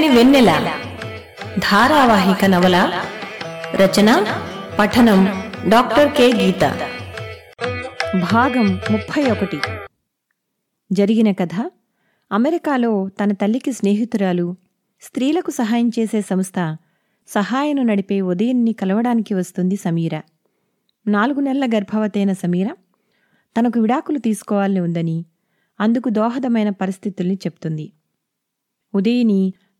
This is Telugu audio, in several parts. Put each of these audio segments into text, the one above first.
చల్లని వెన్నెల. ధారావాహిక నవల రచన పఠనం డాక్టర్ కె. గీత. భాగం ముప్పై ఒకటి జరిగిన కథ అమెరికాలో తన తల్లికి స్నేహితురాలు స్త్రీలకు సహాయం చేసే సంస్థ సహాయను నడిపే ఉదయాన్ని కలవడానికి వస్తుంది సమీర. నాలుగు నెలల గర్భవతైన సమీర తనకు విడాకులు తీసుకోవాలని ఉందని అందుకు దోహదమైన పరిస్థితుల్ని చెప్తుంది. ఉదయిని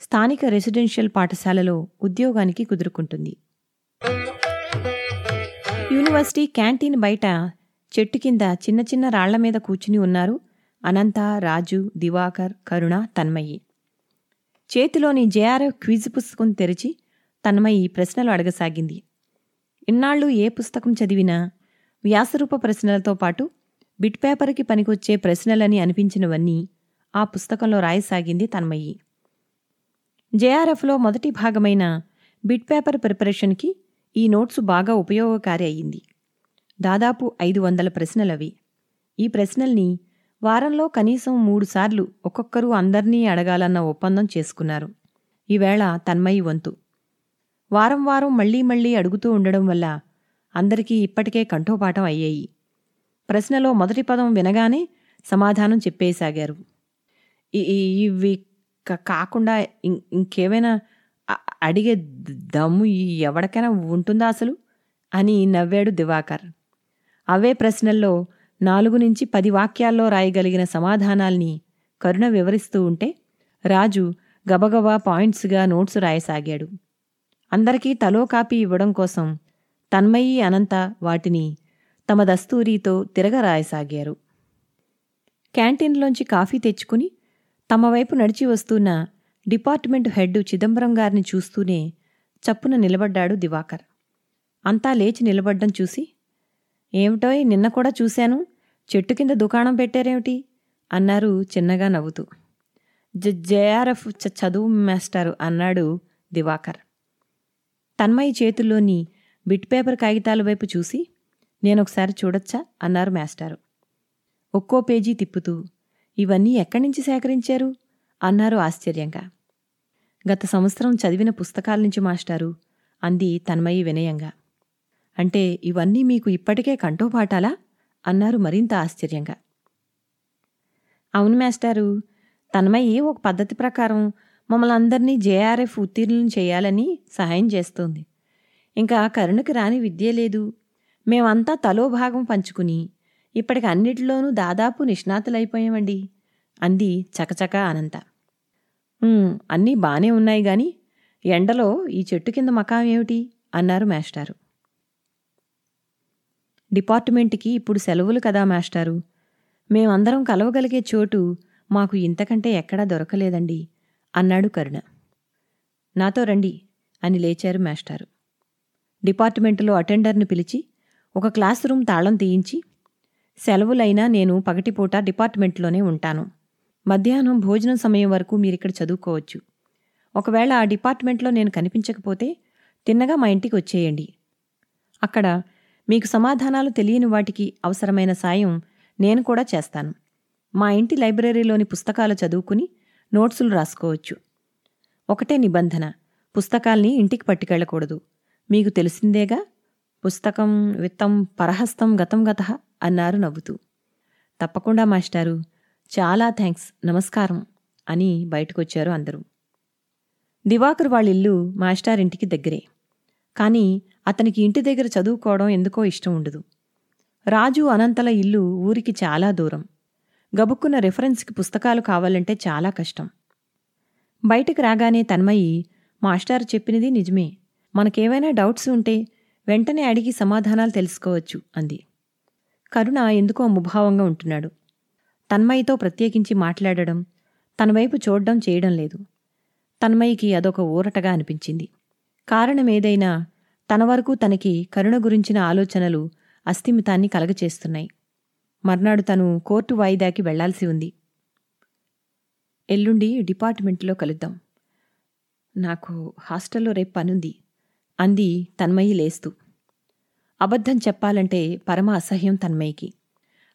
స్థానిక రెసిడెన్షియల్ పాఠశాలలో ఉద్యోగానికి కుదురుకుంటుంది. యూనివర్సిటీ క్యాంటీన్ బయట చెట్టు కింద చిన్న చిన్న రాళ్ళ మీద కూర్చుని ఉన్నారు అనంత రాజు దివాకర్ కరుణ తన్మయి. చేతిలోని జేఆర్ఎఫ్ క్విజ్ పుస్తకం తెరిచి తన్మయి ప్రశ్నలు అడగసాగింది. ఇన్నాళ్ళు ఏ పుస్తకం చదివినా వ్యాసరూప ప్రశ్నలతో పాటు బిట్ పేపర్కి పనికొచ్చే ప్రశ్నలని అనిపించినవన్నీ ఆ పుస్తకంలో రాయసాగింది తన్మయి. జేఆర్ఎఫ్లో మొదటి భాగమైన బిట్ పేపర్ ప్రిపరేషన్కి ఈ నోట్సు బాగా ఉపయోగకారి అయ్యింది. దాదాపు ఐదు వందల ప్రశ్నలవి. ఈ ప్రశ్నల్ని వారంలో కనీసం మూడుసార్లు ఒక్కొక్కరు అందర్నీ అడగాలన్న ఒప్పందం చేసుకున్నారు. ఈవేళ తన్మయి వంతు. వారం వారం మళ్ళీ మళ్ళీ అడుగుతూ ఉండడం వల్ల అందరికీ ఇప్పటికే కంఠోపాఠం అయ్యాయి. ప్రశ్నలో మొదటి పదం వినగానే సమాధానం చెప్పేసాగారు. ఇవి కాకుండా ఇం- ఇంకేమైనా అడిగే దమ్ము ఎవడికైనా ఎవరికైనా ఉంటుందా అసలు? అని నవ్వాడు దివాకర్. అవే ప్రశ్నల్లో నాలుగు నుంచి పది వాక్యాల్లో రాయగలిగిన సమాధానాల్ని కరుణ వివరిస్తూ ఉంటే రాజు గబగబా పాయింట్స్గా నోట్స్ రాయసాగాడు. అందరికీ తలో కాపీ ఇవ్వడం కోసం తన్మయి అనంత వాటిని తమ దస్తూరీతో తిరగరాయసాగారు క్యాంటీన్లోంచి కాఫీ తెచ్చుకుని తమ వైపు నడిచి వస్తున్న డిపార్ట్మెంట్ హెడ్ చిదంబరం గారిని చూస్తూనే చప్పున నిలబడ్డాడు దివాకర్. అంతా లేచి నిలబడ్డం చూసి ఏమిటోయ్ నిన్న కూడా చూశాను. చెట్టు కింద దుకాణం పెట్టారేమిటి? అన్నారు చిన్నగా నవ్వుతూ. జేఆర్ఎఫ్ చ- చదువు మాస్టారు అన్నాడు దివాకర్. తన్మయి చేతుల్లోని బిట్ పేపర్ కాగితాల వైపు చూసి నేనొకసారి చూడొచ్చా? అన్నారు మాస్టారు. ఒక్కో పేజీ తిప్పుతూ ఇవన్నీ ఎక్కడి నుంచి సేకరించారు? అన్నారు ఆశ్చర్యంగా. గత సంవత్సరం చదివిన పుస్తకాల నుంచి మాస్టారు అంది తన్మయి వినయంగా. అంటే ఇవన్నీ మీకు ఇప్పటికే కంఠోపాఠాలా? అన్నారు మరింత ఆశ్చర్యంగా. అవును మాస్టారు తన్మయి ఒక పద్ధతి ప్రకారం మమ్మల్ని అందరినీ జేఆర్ఎఫ్ ఉత్తీర్ణులను చేయాలని సహాయం చేస్తోంది. ఇంకా కరుణకు రాని విద్య లేదు. మేమంతా తలో భాగం పంచుకుని ఇప్పటికి అన్నిటిలోనూ దాదాపు నిష్ణాతులైపోయామండి అంది చకచక అనంత. అన్నీ బానే ఉన్నాయి గాని ఎండలో ఈ చెట్టు కింద మకాం ఏమిటి? అన్నారు మాస్టారు. డిపార్ట్మెంట్కి ఇప్పుడు సెలవులు కదా మాస్టారు. మేమందరం కలవగలిగే చోటు మాకు ఇంతకంటే ఎక్కడా దొరకలేదండి అన్నాడు కరుణ. నాతో రండి అని లేచారు మాస్టారు. డిపార్ట్మెంటులో అటెండర్ను పిలిచి ఒక క్లాస్ రూమ్ తాళం తీయించి సెలవులైనా నేను పగటిపూట డిపార్ట్మెంట్లోనే ఉంటాను. మధ్యాహ్నం భోజనం సమయం వరకు మీరిక్కడ చదువుకోవచ్చు. ఒకవేళ ఆ డిపార్ట్మెంట్లో నేను కనిపించకపోతే తిన్నగా మా ఇంటికి వచ్చేయండి. అక్కడ మీకు సమాధానాలు తెలియని వాటికి అవసరమైన సాయం నేను కూడా చేస్తాను. మా ఇంటి లైబ్రరీలోని పుస్తకాలు చదువుకుని నోట్సులు రాసుకోవచ్చు. ఒకటే నిబంధన పుస్తకాల్ని ఇంటికి పట్టుకెళ్ళకూడదు. మీకు తెలిసిందేగా? పుస్తకం విత్తం పరహస్తం గతం గత? అన్నారు నవ్వుతూ. తప్పకుండా మాస్టారు. చాలా థ్యాంక్స్ నమస్కారం అని బయటకొచ్చారు అందరూ. దివాకర్ వాళ్ళ ఇల్లు మాస్టారింటికి దగ్గరే. కానీ అతనికి ఇంటి దగ్గర చదువుకోవడం ఎందుకో ఇష్టం ఉండదు. రాజు అనంతల ఇల్లు ఊరికి చాలా దూరం. గబుక్కున్న రెఫరెన్స్కి పుస్తకాలు కావాలంటే చాలా కష్టం. బయటకు రాగానే తన్మయి మాస్టారు చెప్పినది నిజమే. మనకేవైనా డౌట్స్ ఉంటే వెంటనే అడిగి సమాధానాలు తెలుసుకోవచ్చు అంది. కరుణ ఎందుకో ముభావంగా ఉంటున్నాడు. తన్మయితో ప్రత్యేకించి మాట్లాడడం తన వైపు చూడడం చేయడం లేదు. తన్మయికి అదొక ఊరటగా అనిపించింది. కారణమేదైనా తన వరకు తనకి కరుణ గురించిన ఆలోచనలు అస్థిమితాన్ని కలగచేస్తున్నాయి. మర్నాడు తను కోర్టు వాయిదాకి వెళ్ళాల్సి ఉంది. ఎల్లుండి డిపార్ట్మెంట్లో కలుద్దాం. నాకు హాస్టల్లో రేపు పనుంది అంది తన్మయి లేస్తూ. అబద్ధం చెప్పాలంటే పరమ అసహ్యం తన్మయికి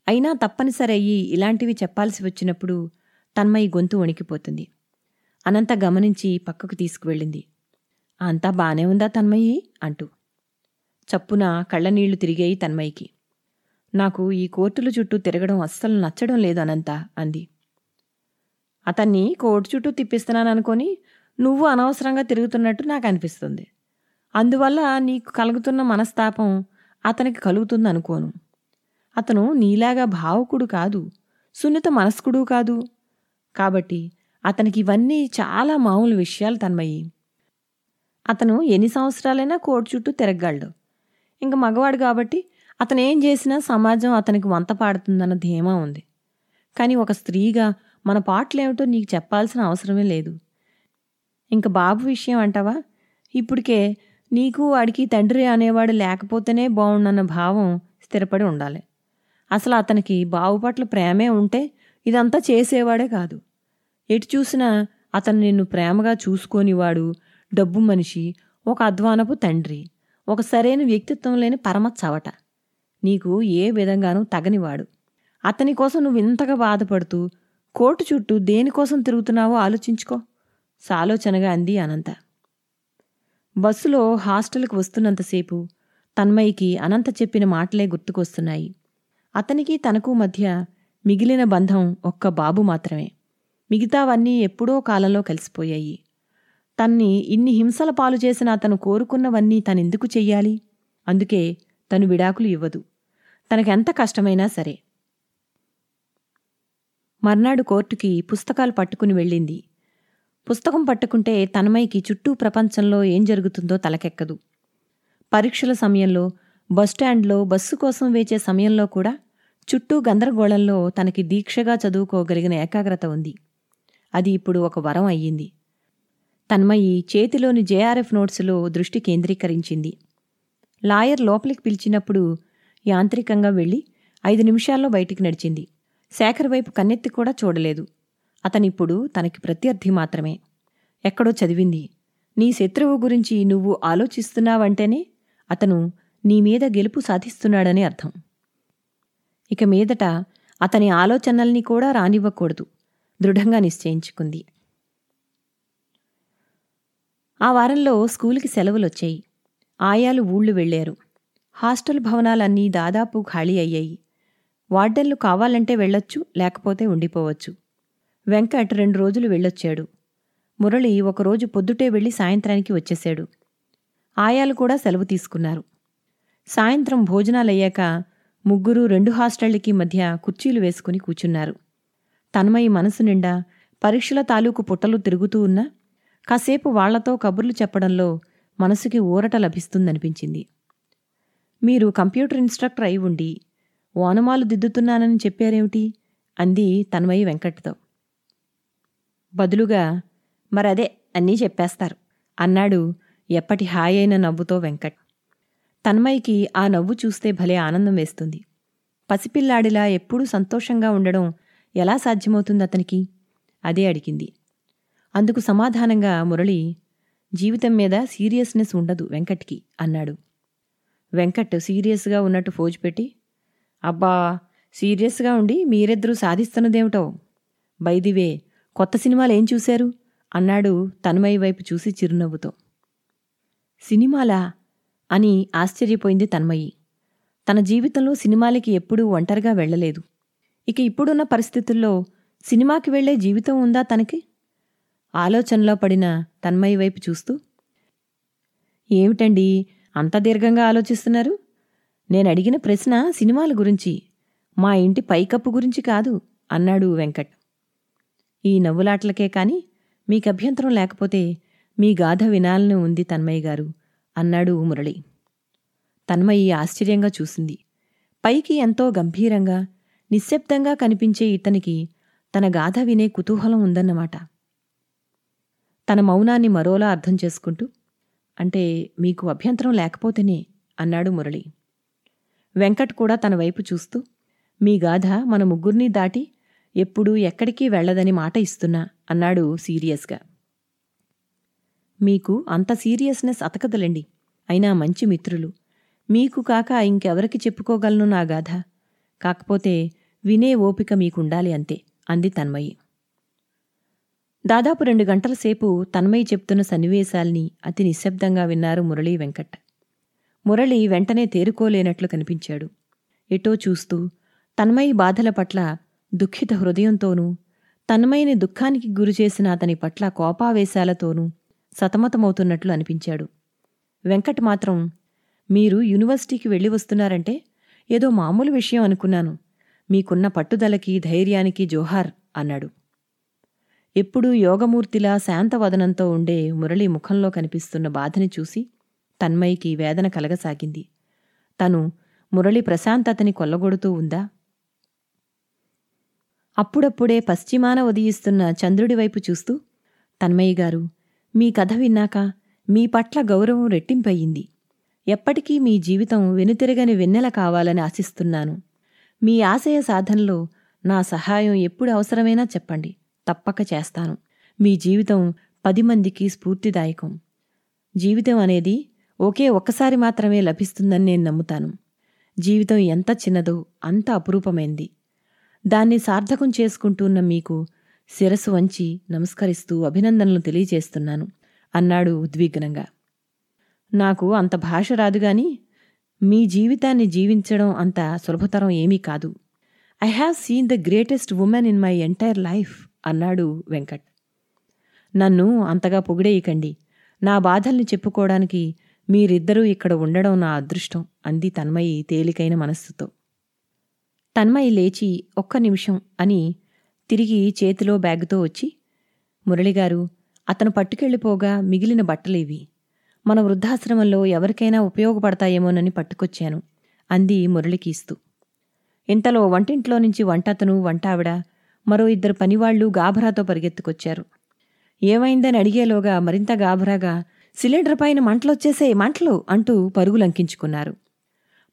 అయినా తప్పనిసరి అయ్యి ఇలాంటివి చెప్పాల్సి వచ్చినప్పుడు తన్మయి గొంతు వణికిపోతుంది. అనంత గమనించి పక్కకు తీసుకువెళ్ళింది. అంతా బానే ఉందా తన్మయి అంటూ. చప్పున కళ్ళనీళ్ళు తిరిగాయి తన్మయికి నాకు ఈ కోర్టుల చుట్టూ తిరగడం అస్సలు నచ్చడం లేదు అనంత అంది. అతన్ని కోర్టు చుట్టూ తిప్పిస్తున్నాననుకొని నువ్వు అనవసరంగా తిరుగుతున్నట్టు నాకు అనిపిస్తుంది అందువల్ల నీకు కలుగుతున్న మనస్తాపం అతనికి కలుగుతుంది అనుకోను అతను నీలాగా భావుకుడు కాదు సున్నిత మనస్కుడు కాదు. కాబట్టి అతనికి ఇవన్నీ చాలా మామూలు విషయాలు తన్మయ్యి. అతను ఎన్ని సంవత్సరాలైనా కోర్టు చుట్టూ తిరగగలడు. ఇంక మగవాడు కాబట్టి అతను ఏం చేసినా సమాజం అతనికి వంత పాడుతుందన్న ధీమా ఉంది. కానీ ఒక స్త్రీగా మన పాటలేమిటో నీకు చెప్పాల్సిన అవసరమే లేదు. ఇంక బాబు విషయం అంటావా? ఇప్పటికే నీకు వాడికి తండ్రి అనేవాడు లేకపోతేనే బాగుండన్న భావం స్థిరపడి ఉండాలి. అసలు అతనికి బావు పట్ల ప్రేమే ఉంటే ఇదంతా చేసేవాడే కాదు. ఎటు చూసినా అతను నిన్ను ప్రేమగా చూసుకోనివాడు డబ్బు మనిషి ఒక అధ్వానపు తండ్రి ఒక సరైన వ్యక్తిత్వం లేని పరమ చవట నీకు ఏ విధంగానూ తగనివాడు. అతని కోసం నువ్వు ఇంతగా బాధపడుతూ కోర్టు చుట్టూ దేనికోసం తిరుగుతున్నావో ఆలోచించుకో. సాలోచనగా అంది అనంత. బస్సులో హాస్టల్కి వస్తున్నంతసేపు తన్మయికి అనంత చెప్పిన మాటలే గుర్తుకొస్తున్నాయి. అతనికి తనకు మధ్య మిగిలిన బంధం ఒక్క బాబు మాత్రమే. మిగతావన్నీ ఎప్పుడో కాలంలో కలిసిపోయాయి. తన్ని ఇన్ని హింసల పాలు చేసిన అతను కోరుకున్నవన్నీ తనెందుకు చెయ్యాలి? అందుకే తను విడాకులు ఇవ్వదు. తనకెంత కష్టమైనా సరే. మర్నాడు కోర్టుకి పుస్తకాలు పట్టుకుని వెళ్ళింది. పుస్తకం పట్టుకుంటే తన్మయికి చుట్టూ ప్రపంచంలో ఏం జరుగుతుందో తలకెక్కదు. పరీక్షల సమయంలో బస్టాండ్లో బస్సు కోసం వేచే సమయంలో కూడా చుట్టూ గందరగోళంలో తనకి దీక్షగా చదువుకోగలిగిన ఏకాగ్రత ఉంది. అది ఇప్పుడు ఒక వరం అయ్యింది. తన్మయి చేతిలోని జేఆర్ఎఫ్ నోట్సులో దృష్టి కేంద్రీకరించింది. లాయర్ లోపలికి పిలిచినప్పుడు యాంత్రికంగా వెళ్ళి ఐదు నిమిషాల్లో బయటికి నడిచింది. శేఖర్ వైపు కన్నెత్తి కూడా చూడలేదు. అతనిప్పుడు తనకి ప్రత్యర్థి మాత్రమే. ఎక్కడో చదివింది. నీ శత్రువు గురించి నువ్వు ఆలోచిస్తున్నావంటేనే అతను నీ మీద గెలుపు సాధిస్తున్నాడని అర్థం. ఇక మీదట అతని ఆలోచనల్ని కూడా రానివ్వకూడదు. దృఢంగా నిశ్చయించుకుంది. ఆ వారంలో స్కూల్కి సెలవులొచ్చాయి. ఆయాలు ఊళ్ళు వెళ్ళారు. హాస్టల్ భవనాలన్నీ దాదాపు ఖాళీ అయ్యాయి. వార్డెన్లు కావాలంటే వెళ్ళొచ్చు లేకపోతే ఉండిపోవచ్చు. వెంకట్ రెండు రోజులు వెళ్ళొచ్చాడు. మురళి ఒకరోజు పొద్దుటే వెళ్ళి సాయంత్రానికి వచ్చేశాడు. ఆయాలు కూడా సెలవు తీసుకున్నారు. సాయంత్రం భోజనాలయ్యాక ముగ్గురు రెండు హాస్టళ్ళకి మధ్య కుర్చీలు వేసుకుని కూచున్నారు. తన్మయి మనసు నిండా పరీక్షల తాలూకు పుట్టలు తిరుగుతూ ఉన్నా కాసేపు వాళ్ళతో కబుర్లు చెప్పడంలో మనసుకి ఊరట లభిస్తుందనిపించింది. మీరు కంప్యూటర్ ఇన్స్ట్రక్టర్ అయి ఉండి ఓనమాలు దిద్దుతున్నానని చెప్పారేమిటి? అంది తన్మయి వెంకట్తో. బదులుగా మరదే అన్నీ చెప్పేస్తారు అన్నాడు ఎప్పటి హాయైన నవ్వుతో వెంకట్. తన్మయ్యకి ఆ నవ్వు చూస్తే భలే ఆనందం వేస్తుంది. పసిపిల్లాడిలా ఎప్పుడూ సంతోషంగా ఉండడం ఎలా సాధ్యమవుతుంది అతనికి? అదే అడిగింది. అందుకు సమాధానంగా మురళి జీవితం మీద సీరియస్నెస్ ఉండదు వెంకట్కి అన్నాడు. వెంకట్ సీరియస్గా ఉన్నట్టు ఫోజు పెట్టి అబ్బా సీరియస్గా ఉండి మీరిద్దరూ సాధిస్తున్నదేమిటో? బైదివే కొత్త సినిమాలు ఏం చూశారు? అన్నాడు తన్మయి వైపు చూసి చిరునవ్వుతో. సినిమాలా? అని ఆశ్చర్యపోయింది తన్మయి. తన జీవితంలో సినిమాలకి ఎప్పుడూ ఒంటరిగా వెళ్ళలేదు. ఇక ఇప్పుడున్న పరిస్థితుల్లో సినిమాకి వెళ్ళే జీవితం ఉందా తనకి? ఆలోచనలో పడిన తన్మయి వైపు చూస్తూ ఏమిటండి అంత దీర్ఘంగా ఆలోచిస్తున్నారు? నేను అడిగిన ప్రశ్న సినిమాల గురించి మా ఇంటి పైకప్పు గురించి కాదు అన్నాడు వెంకట్. ఈ నవ్వులాటలకే కాని మీకు అభ్యంతరం లేకపోతే మీ గాథ వినాలని ఉంది తన్మయ్య గారు అన్నాడు మురళి. తన్మయి ఆశ్చర్యంగా చూసింది. పైకి ఎంతో గంభీరంగా నిశ్శబ్దంగా కనిపించే ఇతనికి తన గాథ వినే కుతూహలం ఉందన్నమాట. తన మౌనాన్ని మరోలా అర్థం చేసుకుంటూ అంటే మీకు అభ్యంతరం లేకపోతేనే అన్నాడు మురళి. వెంకట్ కూడా తన వైపు చూస్తూ మీ గాథ మన ముగ్గురిని దాటి ఎప్పుడూ ఎక్కడికి వెళ్ళదని మాట ఇస్తున్నా అన్నాడు సీరియస్గా. మీకు అంత సీరియస్నెస్ అతకదలండి. అయినా మంచి మిత్రులు. మీకు కాక ఇంకెవరికి చెప్పుకోగలను నా గాథ. కాకపోతే వినే ఓపిక మీకుండాలి అంతే అంది తన్మయి. దాదాపు రెండు గంటల సేపు తన్మయి చెప్తున్న సన్నివేశాల్ని అతి నిశ్శబ్దంగా విన్నారు మురళీ వెంకట్. మురళి వెంటనే తేరుకోలేనట్లు కనిపించాడు. ఎటో చూస్తూ తన్మయి బాధల పట్ల దుఃఖిత హృదయంతోనూ తన్మయని దుఃఖానికి గురిచేసిన అతని పట్ల కోపావేశాలతోనూ సతమతమవుతున్నట్లు అనిపించాడు. వెంకట్ మాత్రం మీరు యూనివర్సిటీకి వెళ్ళి వస్తున్నారంటే ఏదో మామూలు విషయం అనుకున్నాను. మీకున్న పట్టుదలకి ధైర్యానికి జోహార్ అన్నాడు. ఎప్పుడూ యోగమూర్తిలా శాంతవదనంతో ఉండే మురళి ముఖంలో కనిపిస్తున్న బాధని చూసి తన్మయికి వేదన కలగసాగింది. తను మురళి ప్రశాంతతని కొల్లగొడుతూ ఉందా? అప్పుడప్పుడే పశ్చిమాన ఉదయిస్తున్న చంద్రుడి వైపు చూస్తూ తన్మయ్య గారు మీ కథ విన్నాక మీ పట్ల గౌరవం రెట్టింపయ్యింది. ఎప్పటికీ మీ జీవితం వెనుతిరగని వెన్నెల కావాలని ఆశిస్తున్నాను. మీ ఆశయ సాధనలో నా సహాయం ఎప్పుడు అవసరమైనా చెప్పండి. తప్పక చేస్తాను. మీ జీవితం పది మందికి స్ఫూర్తిదాయకం. జీవితం అనేది ఒకే ఒక్కసారి మాత్రమే లభిస్తుందని నేను నమ్ముతాను. జీవితం ఎంత చిన్నదో అంత అపురూపమైంది. దాన్ని సార్థకం చేసుకుంటున్న మీకు శిరస్సు వంచి నమస్కరిస్తూ అభినందనలు తెలియజేస్తున్నాను అన్నాడు ఉద్విగ్నంగా. నాకు అంత భాష రాదు గాని మీ జీవితాన్ని జీవించడం అంత సులభతరం ఏమీ కాదు. I have seen the greatest women in my entire life అన్నాడు వెంకట్. నన్ను అంతగా పొగిడేయకండి. నా బాధల్ని చెప్పుకోవడానికి మీరిద్దరూ ఇక్కడ ఉండడం నా అదృష్టం అంది తన్మయి తేలికైన మనస్సుతో. తన్మయి లేచి ఒక్క నిమిషం అని తిరిగి చేతిలో బ్యాగుతో వచ్చి మురళిగారు అతను పట్టుకెళ్ళిపోగా మిగిలిన బట్టలేవి. మన వృద్ధాశ్రమంలో ఎవరికైనా ఉపయోగపడతాయేమోనని పట్టుకొచ్చాను అంది మురళికీస్తూ ఇంతలో వంటింట్లో నుంచి వంటతను వంటావిడ మరో ఇద్దరు పనివాళ్ళు గాభరాతో పరిగెత్తుకొచ్చారు. ఏమైందని అడిగేలోగా మరింత గాభరాగా సిలిండర్ పైన మంటలొచ్చేసే మంటలు అంటూ పరుగులంకించుకున్నారు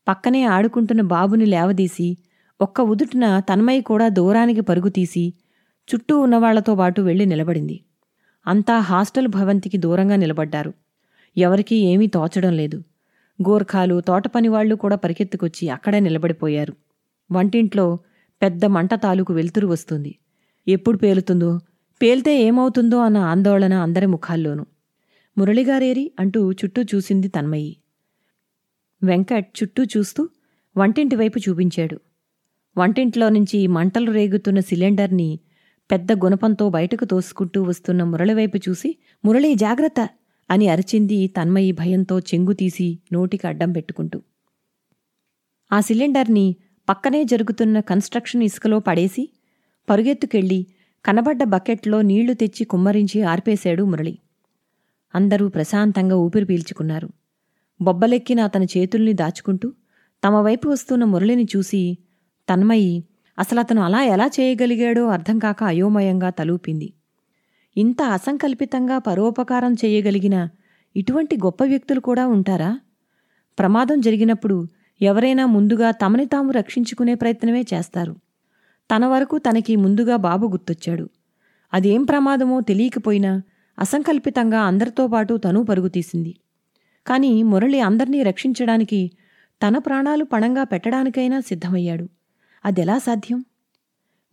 పక్కనే ఆడుకుంటున్న బాబుని లేవదీసి ఒక్క ఉదుటిన తన్మయి కూడా దూరానికి పరుగు తీసి చుట్టూ ఉన్నవాళ్ళతో పాటు వెళ్ళి నిలబడింది. అంతా హాస్టల్ భవంతికి దూరంగా నిలబడ్డారు. ఎవరికీ ఏమీ తోచడం లేదు. గోర్ఖాలు తోటపనివాళ్ళు కూడా పరిగెత్తుకొచ్చి అక్కడే నిలబడిపోయారు. వంటింట్లో పెద్ద మంట తాలూకు వెలుతురు వస్తుంది. ఎప్పుడు పేలుతుందో పేల్తే ఏమవుతుందో అన్న ఆందోళన అందరి ముఖాల్లోనూ. మురళిగారేరి అంటూ చుట్టూ చూసింది తన్మయి. వెంకట్ చుట్టూ చూస్తూ వంటింటి వైపు చూపించాడు. వంటింట్లో నుంచి మంటలు రేగుతున్న సిలిండర్ని పెద్ద గుణపంతో బయటకు తోసుకుంటూ వస్తున్న మురళివైపు చూసి మురళి జాగ్రత్త! అని అరిచింది తన్మయి భయంతో చెంగు తీసి నోటికి అడ్డం పెట్టుకుంటూ. ఆ సిలిండర్ని పక్కనే జరుగుతున్న కన్స్ట్రక్షన్ ఇసుకలో పడేసి పరుగెత్తుకెళ్ళి కనబడ్డ బకెట్లో నీళ్ళు తెచ్చి కుమ్మరించి ఆర్పేశాడు మురళి. అందరూ ప్రశాంతంగా ఊపిరి పీల్చుకున్నారు. బొబ్బలెక్కిన అతని చేతుల్ని దాచుకుంటూ తమ వైపు వస్తున్న మురళిని చూసి తన్మయి అసలతను అలా ఎలా చేయగలిగాడో అర్థం కాక అయోమయంగా తలూపింది. ఇంత అసంకల్పితంగా పరోపకారం చేయగలిగిన ఇటువంటి గొప్ప వ్యక్తులు కూడా ఉంటారా? ప్రమాదం జరిగినప్పుడు ఎవరైనా ముందుగా తమని తాము రక్షించుకునే ప్రయత్నమే చేస్తారు. తన వరకు తనకి ముందుగా బాబు గుర్తొచ్చాడు. అదేం ప్రమాదమో తెలియకపోయినా అసంకల్పితంగా అందరితో పాటు తను పరుగుతీసింది కాని మురళి అందర్నీ రక్షించడానికి తన ప్రాణాలు పణంగా పెట్టడానికైనా సిద్ధమయ్యాడు. అదెలా సాధ్యం?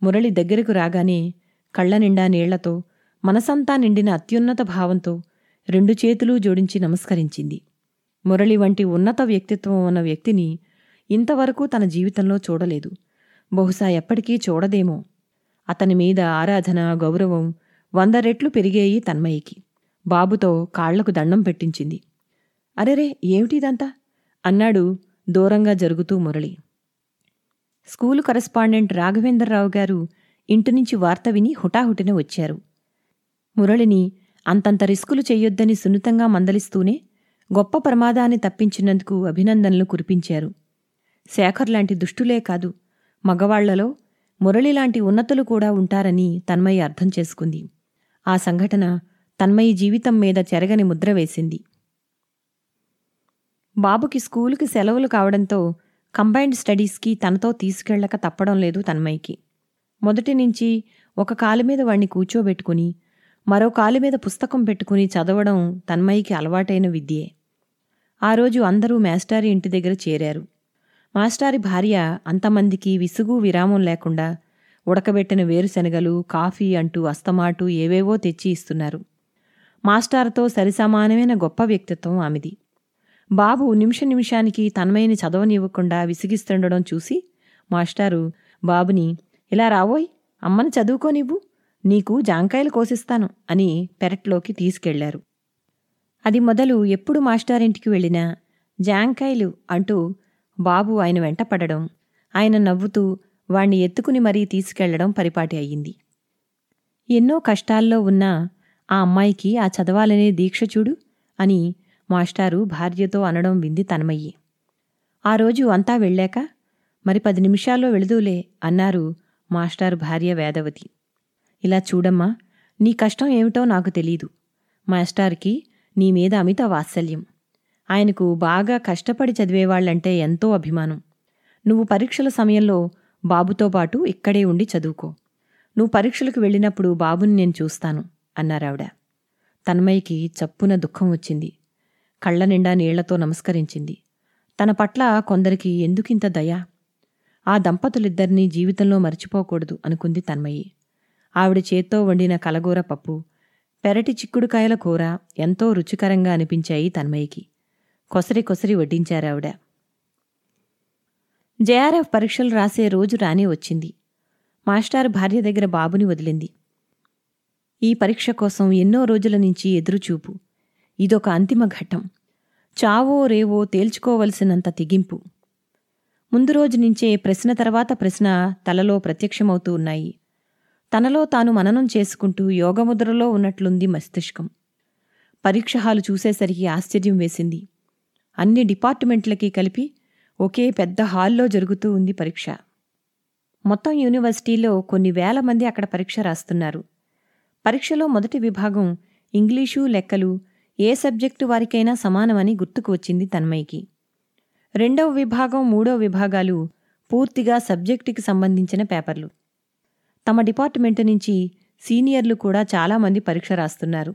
మురళి దగ్గరకు రాగానే కళ్ళనిండా నీళ్ళతో మనసంతా నిండిన అత్యున్నత భావంతో రెండు చేతులూ జోడించి నమస్కరించింది. మురళి వంటి ఉన్నత వ్యక్తిత్వం ఉన్న వ్యక్తిని ఇంతవరకు తన జీవితంలో చూడలేదు. బహుశా ఎప్పటికీ చూడదేమో. అతని మీద ఆరాధన గౌరవం వంద రెట్లు పెరిగేయి తన్మయికి. బాబుతో కాళ్ళకు దండం పెట్టించింది. అరెరే ఏమిటిదంతా? అన్నాడు దూరంగా జరుగుతూ మురళి. స్కూలు కరస్పాండెంట్ రాఘవేంద్రరావు గారు ఇంటి నుంచి వార్త విని హుటాహుటిన వచ్చారు. మురళిని అంతంత రిస్కులు చెయ్యొద్దని సున్నితంగా మందలిస్తూనే గొప్ప ప్రమాదాన్ని తప్పించినందుకు అభినందనలు కురిపించారు. శేఖర్ లాంటి దుష్టులే కాదు మగవాళ్ళలో మురళి లాంటి ఉన్నతులు కూడా ఉంటారని తన్మయి అర్థం చేసుకుంది. ఆ సంఘటన తన్మయి జీవితం మీద చెరగని ముద్ర వేసింది. బాబుకి స్కూలుకి సెలవులు కావడంతో కంబైన్డ్ స్టడీస్కి తనతో తీసుకెళ్ళక తప్పడం లేదు తన్మయ్యకి. మొదటి నుంచి ఒక కాలు మీద వాణ్ణి కూర్చోబెట్టుకుని మరో కాలు మీద పుస్తకం పెట్టుకుని చదవడం తన్మయ్యకి అలవాటైన విద్యే. ఆ రోజు అందరూ మాస్టారి ఇంటి దగ్గర చేరారు. మాస్టారి భార్య అంతమందికి విసుగు విరామం లేకుండా ఉడకబెట్టిన వేరుశనగలు కాఫీ అంటూ అస్తమాటు ఏవేవో తెచ్చి ఇస్తున్నారు. మాస్టార్తో సరిసమానమైన గొప్ప వ్యక్తిత్వం ఆమెది. బాబు నిమిష నిమిషానికి తన్మయ్యని చదవనివ్వకుండా విసిగిస్తుండడం చూసి మాస్టారు బాబుని ఇలా రావోయ్ అమ్మని చదువుకోనివ్వు నీకు జాంకాయలు కోసిస్తాను అని పెరట్లోకి తీసుకెళ్ళారు. అది మొదలు ఎప్పుడు మాస్టారింటికి వెళ్ళినా జాంకాయలు అంటూ బాబు ఆయన వెంట పడడం ఆయన నవ్వుతూ వాణ్ణి ఎత్తుకుని మరీ తీసుకెళ్ళడం పరిపాటి అయ్యింది. ఎన్నో కష్టాల్లో ఉన్న ఆ అమ్మాయికి ఆ చదవాలనే దీక్ష చూడు అని మాస్టారు భార్యతో అనడం వింది తనమయ్యి. ఆ రోజు అంతా వెళ్ళాక మరి పది నిమిషాల్లో వెళుదూలే అన్నారు మాస్టారు భార్య వేదవతి. ఇలా చూడమ్మా నీ కష్టం ఏమిటో నాకు తెలీదు. మాస్టార్కి నీ మీద అమిత వాత్సల్యం. ఆయనకు బాగా కష్టపడి చదివేవాళ్ళంటే ఎంతో అభిమానం. నువ్వు పరీక్షల సమయంలో బాబుతో పాటు ఇక్కడే ఉండి చదువుకో. నువ్వు పరీక్షలకు వెళ్ళినప్పుడు బాబుని నేను చూస్తాను అన్నారావిడ. తన్మయ్యకి చప్పున దుఃఖం వచ్చింది. కళ్ళ నిండా నీళ్ళతో నమస్కరించింది. తన పట్ల కొందరికి ఎందుకింత దయ? ఆ దంపతులిద్దరినీ జీవితంలో మర్చిపోకూడదు అనుకుంది తన్మయ్యి ఆవిడ చేత్తో వండిన కలగూర పప్పు పెరటి చిక్కుడుకాయల కూర ఎంతో రుచికరంగా అనిపించాయి తన్మయ్యకి కొసరి కొసరి వడ్డించారావిడ. జేఆర్ఎఫ్ పరీక్షలు రాసే రోజు రానే వచ్చింది. మాస్టారు భార్య దగ్గర బాబుని వదిలింది. ఈ పరీక్ష కోసం ఎన్నో రోజుల నుంచి ఎదురుచూపు. ఇదొక అంతిమ ఘట్టం. చావో రేవో తేల్చుకోవలసినంత తెగింపు. ముందు రోజు నుంచే ప్రశ్న తర్వాత ప్రశ్న తలలో ప్రత్యక్షమవుతూ ఉన్నాయి. తనలో తాను మననం చేసుకుంటూ యోగముద్రలో ఉన్నట్లుంది మస్తిష్కం. పరీక్ష హాలు చూసేసరికి ఆశ్చర్యం వేసింది. అన్ని డిపార్ట్మెంట్లకి కలిపి ఒకే పెద్ద హాల్లో జరుగుతూ ఉంది పరీక్ష. మొత్తం యూనివర్సిటీలో కొన్ని వేల మంది అక్కడ పరీక్ష రాస్తున్నారు. పరీక్షలో మొదటి విభాగం ఇంగ్లీషు లెక్కలు ఏ సబ్జెక్టు వారికైనా సమానమని గుర్తుకు వచ్చింది తన్మయ్యకి. రెండవ విభాగం మూడో విభాగాలు పూర్తిగా సబ్జెక్టుకి సంబంధించిన పేపర్లు. తమ డిపార్ట్మెంటు నుంచి సీనియర్లు కూడా చాలామంది పరీక్ష రాస్తున్నారు.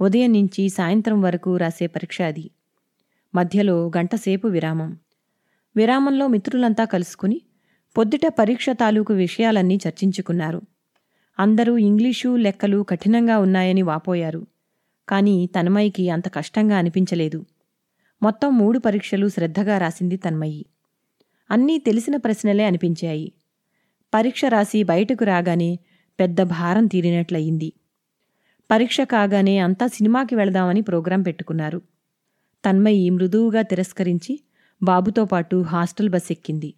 ఉదయం నుంచి సాయంత్రం వరకు రాసే పరీక్ష అది. మధ్యలో గంటసేపు విరామం. విరామంలో మిత్రులంతా కలుసుకుని పొద్దుట పరీక్ష తాలూకు విషయాలన్నీ చర్చించుకున్నారు. అందరూ ఇంగ్లీషు లెక్కలు కఠినంగా ఉన్నాయని వాపోయారు. కానీ తన్మయికి అంత కష్టంగా అనిపించలేదు. మొత్తం మూడు పరీక్షలు శ్రద్ధగా రాసింది తన్మయ్యి. అన్నీ తెలిసిన ప్రశ్నలే అనిపించాయి. పరీక్ష రాసి బయటకు రాగానే పెద్ద భారం తీరినట్లయింది. పరీక్ష కాగానే అంతా సినిమాకి వెళదామని ప్రోగ్రాం పెట్టుకున్నారు. తన్మయి మృదువుగా తిరస్కరించి బాబుతో పాటు హాస్టల్ బస్ ఎక్కింది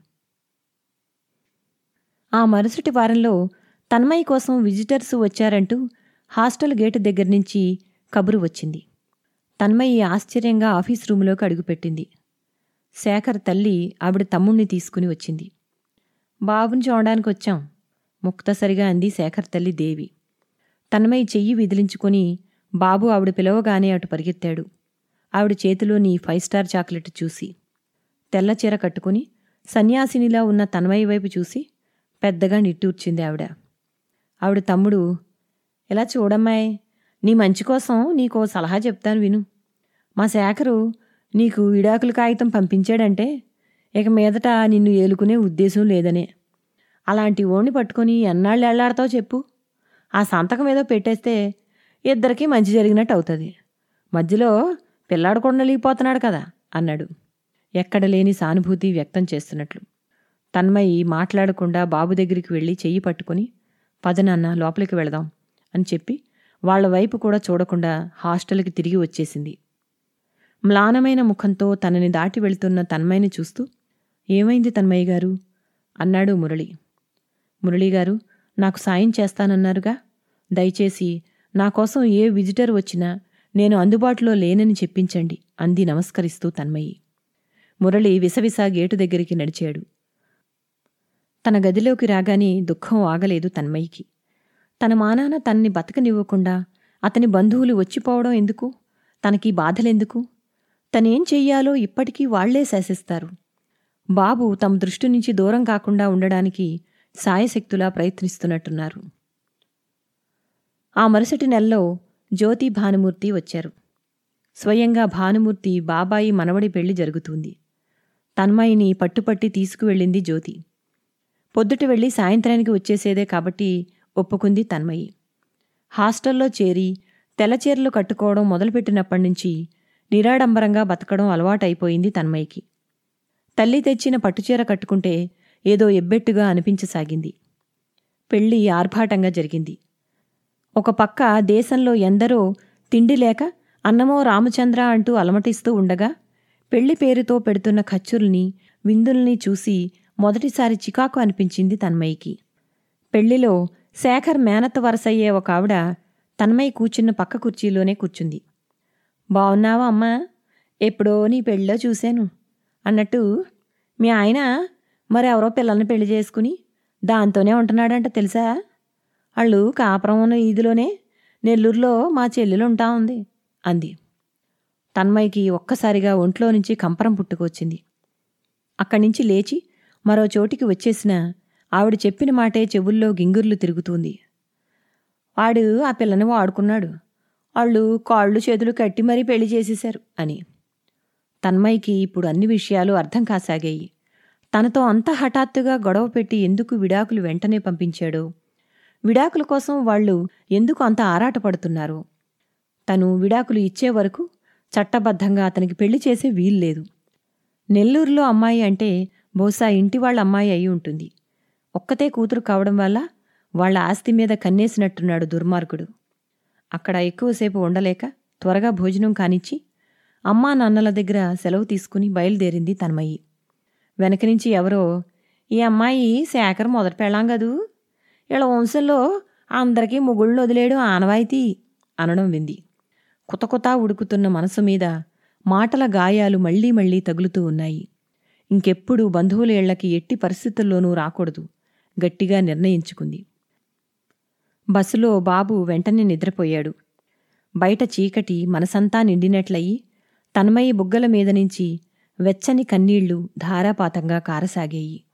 ఆ మరుసటి వారంలో తన్మయి కోసం విజిటర్స్ వచ్చారంటూ హాస్టల్ గేటు దగ్గర నుంచి కబురు వచ్చింది. తన్మయి ఆశ్చర్యంగా ఆఫీస్ రూములోకి అడుగుపెట్టింది. శేఖర్ తల్లి ఆవిడ తమ్ముణ్ణి తీసుకుని వచ్చింది. బాబుని చూడడానికి వచ్చాం. ముక్తసరిగా అంది శేఖర్ తల్లి దేవి. తన్మయి చెయ్యి విదిలించుకొని బాబు ఆవిడ పిలవగానే అటు పరిగెత్తాడు. ఆవిడ చేతిలోని ఫైవ్ స్టార్ చాక్లెట్ చూసి తెల్ల చీర కట్టుకుని సన్యాసినిలా ఉన్న తన్మయి వైపు చూసి పెద్దగా నిట్టూర్చింది ఆవిడ. ఆవిడ తమ్ముడు ఇలా చూడమ్మాయ్? నీ మంచి కోసం నీకో సలహా చెప్తాను విను. మా శేఖరు నీకు విడాకుల కాగితం పంపించాడంటే ఇక మీదట నిన్ను ఏలుకునే ఉద్దేశం లేదనే. అలాంటి ఓణ్ణి పట్టుకొని ఎన్నాళ్ళు ఎళ్ళాడతావు చెప్పు. ఆ సంతకం ఏదో పెట్టేస్తే ఇద్దరికీ మంచి జరిగినట్టు అవుతుంది. మధ్యలో పిల్లాడు కూడా నలిగిపోతున్నాడు కదా అన్నాడు. ఎక్కడ లేని సానుభూతి వ్యక్తం చేస్తున్నట్లు. తన్మయి మాట్లాడకుండా బాబు దగ్గరికి వెళ్ళి చెయ్యి పట్టుకుని పదనాన్న లోపలికి వెళదాం అని చెప్పి వాళ్ళ వైపు కూడా చూడకుండా హాస్టల్కి తిరిగి వచ్చేసింది. మ్లానమైన ముఖంతో తనని దాటి వెళుతున్న తన్మయ్యని చూస్తూ ఏమైంది తన్మయ్య గారు? అన్నాడు మురళి. మురళీగారు నాకు సాయం చేస్తానన్నారుగా. దయచేసి నా కోసం ఏ విజిటర్ వచ్చినా నేను అందుబాటులో లేనని చెప్పించండి అంది నమస్కరిస్తూ తన్మయి మురళి విసవిస గేటు దగ్గరికి నడిచాడు. తన గదిలోకి రాగానే దుఃఖం ఆగలేదు తన్మయికి తన మానాన తన్ని బతకనివ్వకుండా అతని బంధువులు వచ్చిపోవడం ఎందుకు? తనకి బాధలెందుకు? తనేం చెయ్యాలో ఇప్పటికీ వాళ్ళే శాసిస్తారు. బాబు తమ దృష్టి నుంచి దూరం కాకుండా ఉండడానికి సాయశక్తులా ప్రయత్నిస్తున్నట్టున్నారు. ఆ మరుసటి నెలలో జ్యోతి భానుమూర్తి వచ్చారు. స్వయంగా భానుమూర్తి బాబాయి మనవడి పెళ్ళి జరుగుతుంది. తన్మయిని పట్టుపట్టి తీసుకువెళ్ళింది జ్యోతి. పొద్దుట వెళ్ళి సాయంత్రానికి వచ్చేసేదే కాబట్టి ఒప్పుకుంది తన్మయి. హాస్టల్లో చేరి తెల్లచీరలు కట్టుకోవడం మొదలుపెట్టినప్పటి నుంచి నిరాడంబరంగా బతకడం అలవాటైపోయింది తన్మయికి. తల్లి తెచ్చిన పట్టుచీర కట్టుకుంటే ఏదో ఎబ్బెట్టుగా అనిపించసాగింది. పెళ్ళి ఆర్భాటంగా జరిగింది. ఒక పక్క దేశంలో ఎందరో తిండి లేక అన్నమో రామచంద్ర అంటూ అలమటిస్తూ ఉండగా పెళ్ళి పేరుతో పెడుతున్న ఖర్చుల్ని విందుల్ని చూసి మొదటిసారి చికాకు అనిపించింది తన్మయికి. పెళ్ళిలో శేఖర్ మేనత్త వరసయ్యే ఒక ఆవిడ తన్మయి కూర్చున్న పక్క కుర్చీలోనే కూర్చుంది. బావున్నావా అమ్మా? ఎప్పుడో నీ పెళ్ళిలో చూశాను అన్నట్టు మీ ఆయన మరి ఎవరో పిల్లల్ని పెళ్ళి చేసుకుని దాంతోనే ఉంటున్నాడంట తెలుసా? వాళ్ళు కాపురం ఉన్న ఈదిలోనే నెల్లూరులో మా చెల్లెలు ఉంటా ఉంది అంది. తన్మయ్యకి ఒక్కసారిగా ఒంట్లో నుంచి కంపరం పుట్టుకొచ్చింది. అక్కడి నుంచి లేచి మరో చోటికి వచ్చేసిన ఆవిడ చెప్పిన మాటే చెవుల్లో గింగుర్లు తిరుగుతుంది. వాడు ఆ పిల్లని వాడుకున్నాడు. వాళ్ళు కాళ్ళు చేతులు కట్టి మరీ పెళ్ళి చేసేశారు అని. తన్మయ్యకి ఇప్పుడు అన్ని విషయాలు అర్థం కాసాగాయి. తనతో అంత హఠాత్తుగా గొడవ పెట్టి ఎందుకు విడాకులు వెంటనే పంపించాడో? విడాకుల కోసం వాళ్ళు ఎందుకు అంత ఆరాటపడుతున్నారు? తను విడాకులు ఇచ్చే వరకు చట్టబద్ధంగా అతనికి పెళ్ళి చేసే వీల్లేదు నెల్లూరులో అమ్మాయి అంటే బహుశా ఇంటి వాళ్ళ అమ్మాయి అయి ఉంటుంది. ఒక్కతే కూతురు కావడం వల్ల వాళ్ళ ఆస్తి మీద కన్నేసినట్టున్నాడు దుర్మార్గుడు. అక్కడ ఎక్కువసేపు ఉండలేక త్వరగా భోజనం కానిచ్చి అమ్మా నాన్నల దగ్గర సెలవు తీసుకుని బయలుదేరింది తన్మయ్యి వెనక నుంచి ఎవరో ఈ అమ్మాయి శేఖర్ మొదట పెళ్ళాం కదూ? ఇలా వంశంలో అందరికీ ముగుళ్ళు వదిలేయడం ఆనవాయితీ అనడం వింది. కుత కుత ఉడుకుతున్న మనసు మీద మాటల గాయాలు మళ్ళీ మళ్ళీ తగులుతూ ఉన్నాయి. ఇంకెప్పుడు బంధువుల ఇళ్ళకి ఎట్టి పరిస్థితుల్లోనూ రాకూడదు. గట్టిగా నిర్ణయించుకుంది. బస్సులో బాబు వెంటనే నిద్రపోయాడు. బయట చీకటి మనసంతా నిండినట్లయి తన్మయి బుగ్గల మీద నుంచి వెచ్చని కన్నీళ్ళు ధారాపాతంగా కారసాగాయి.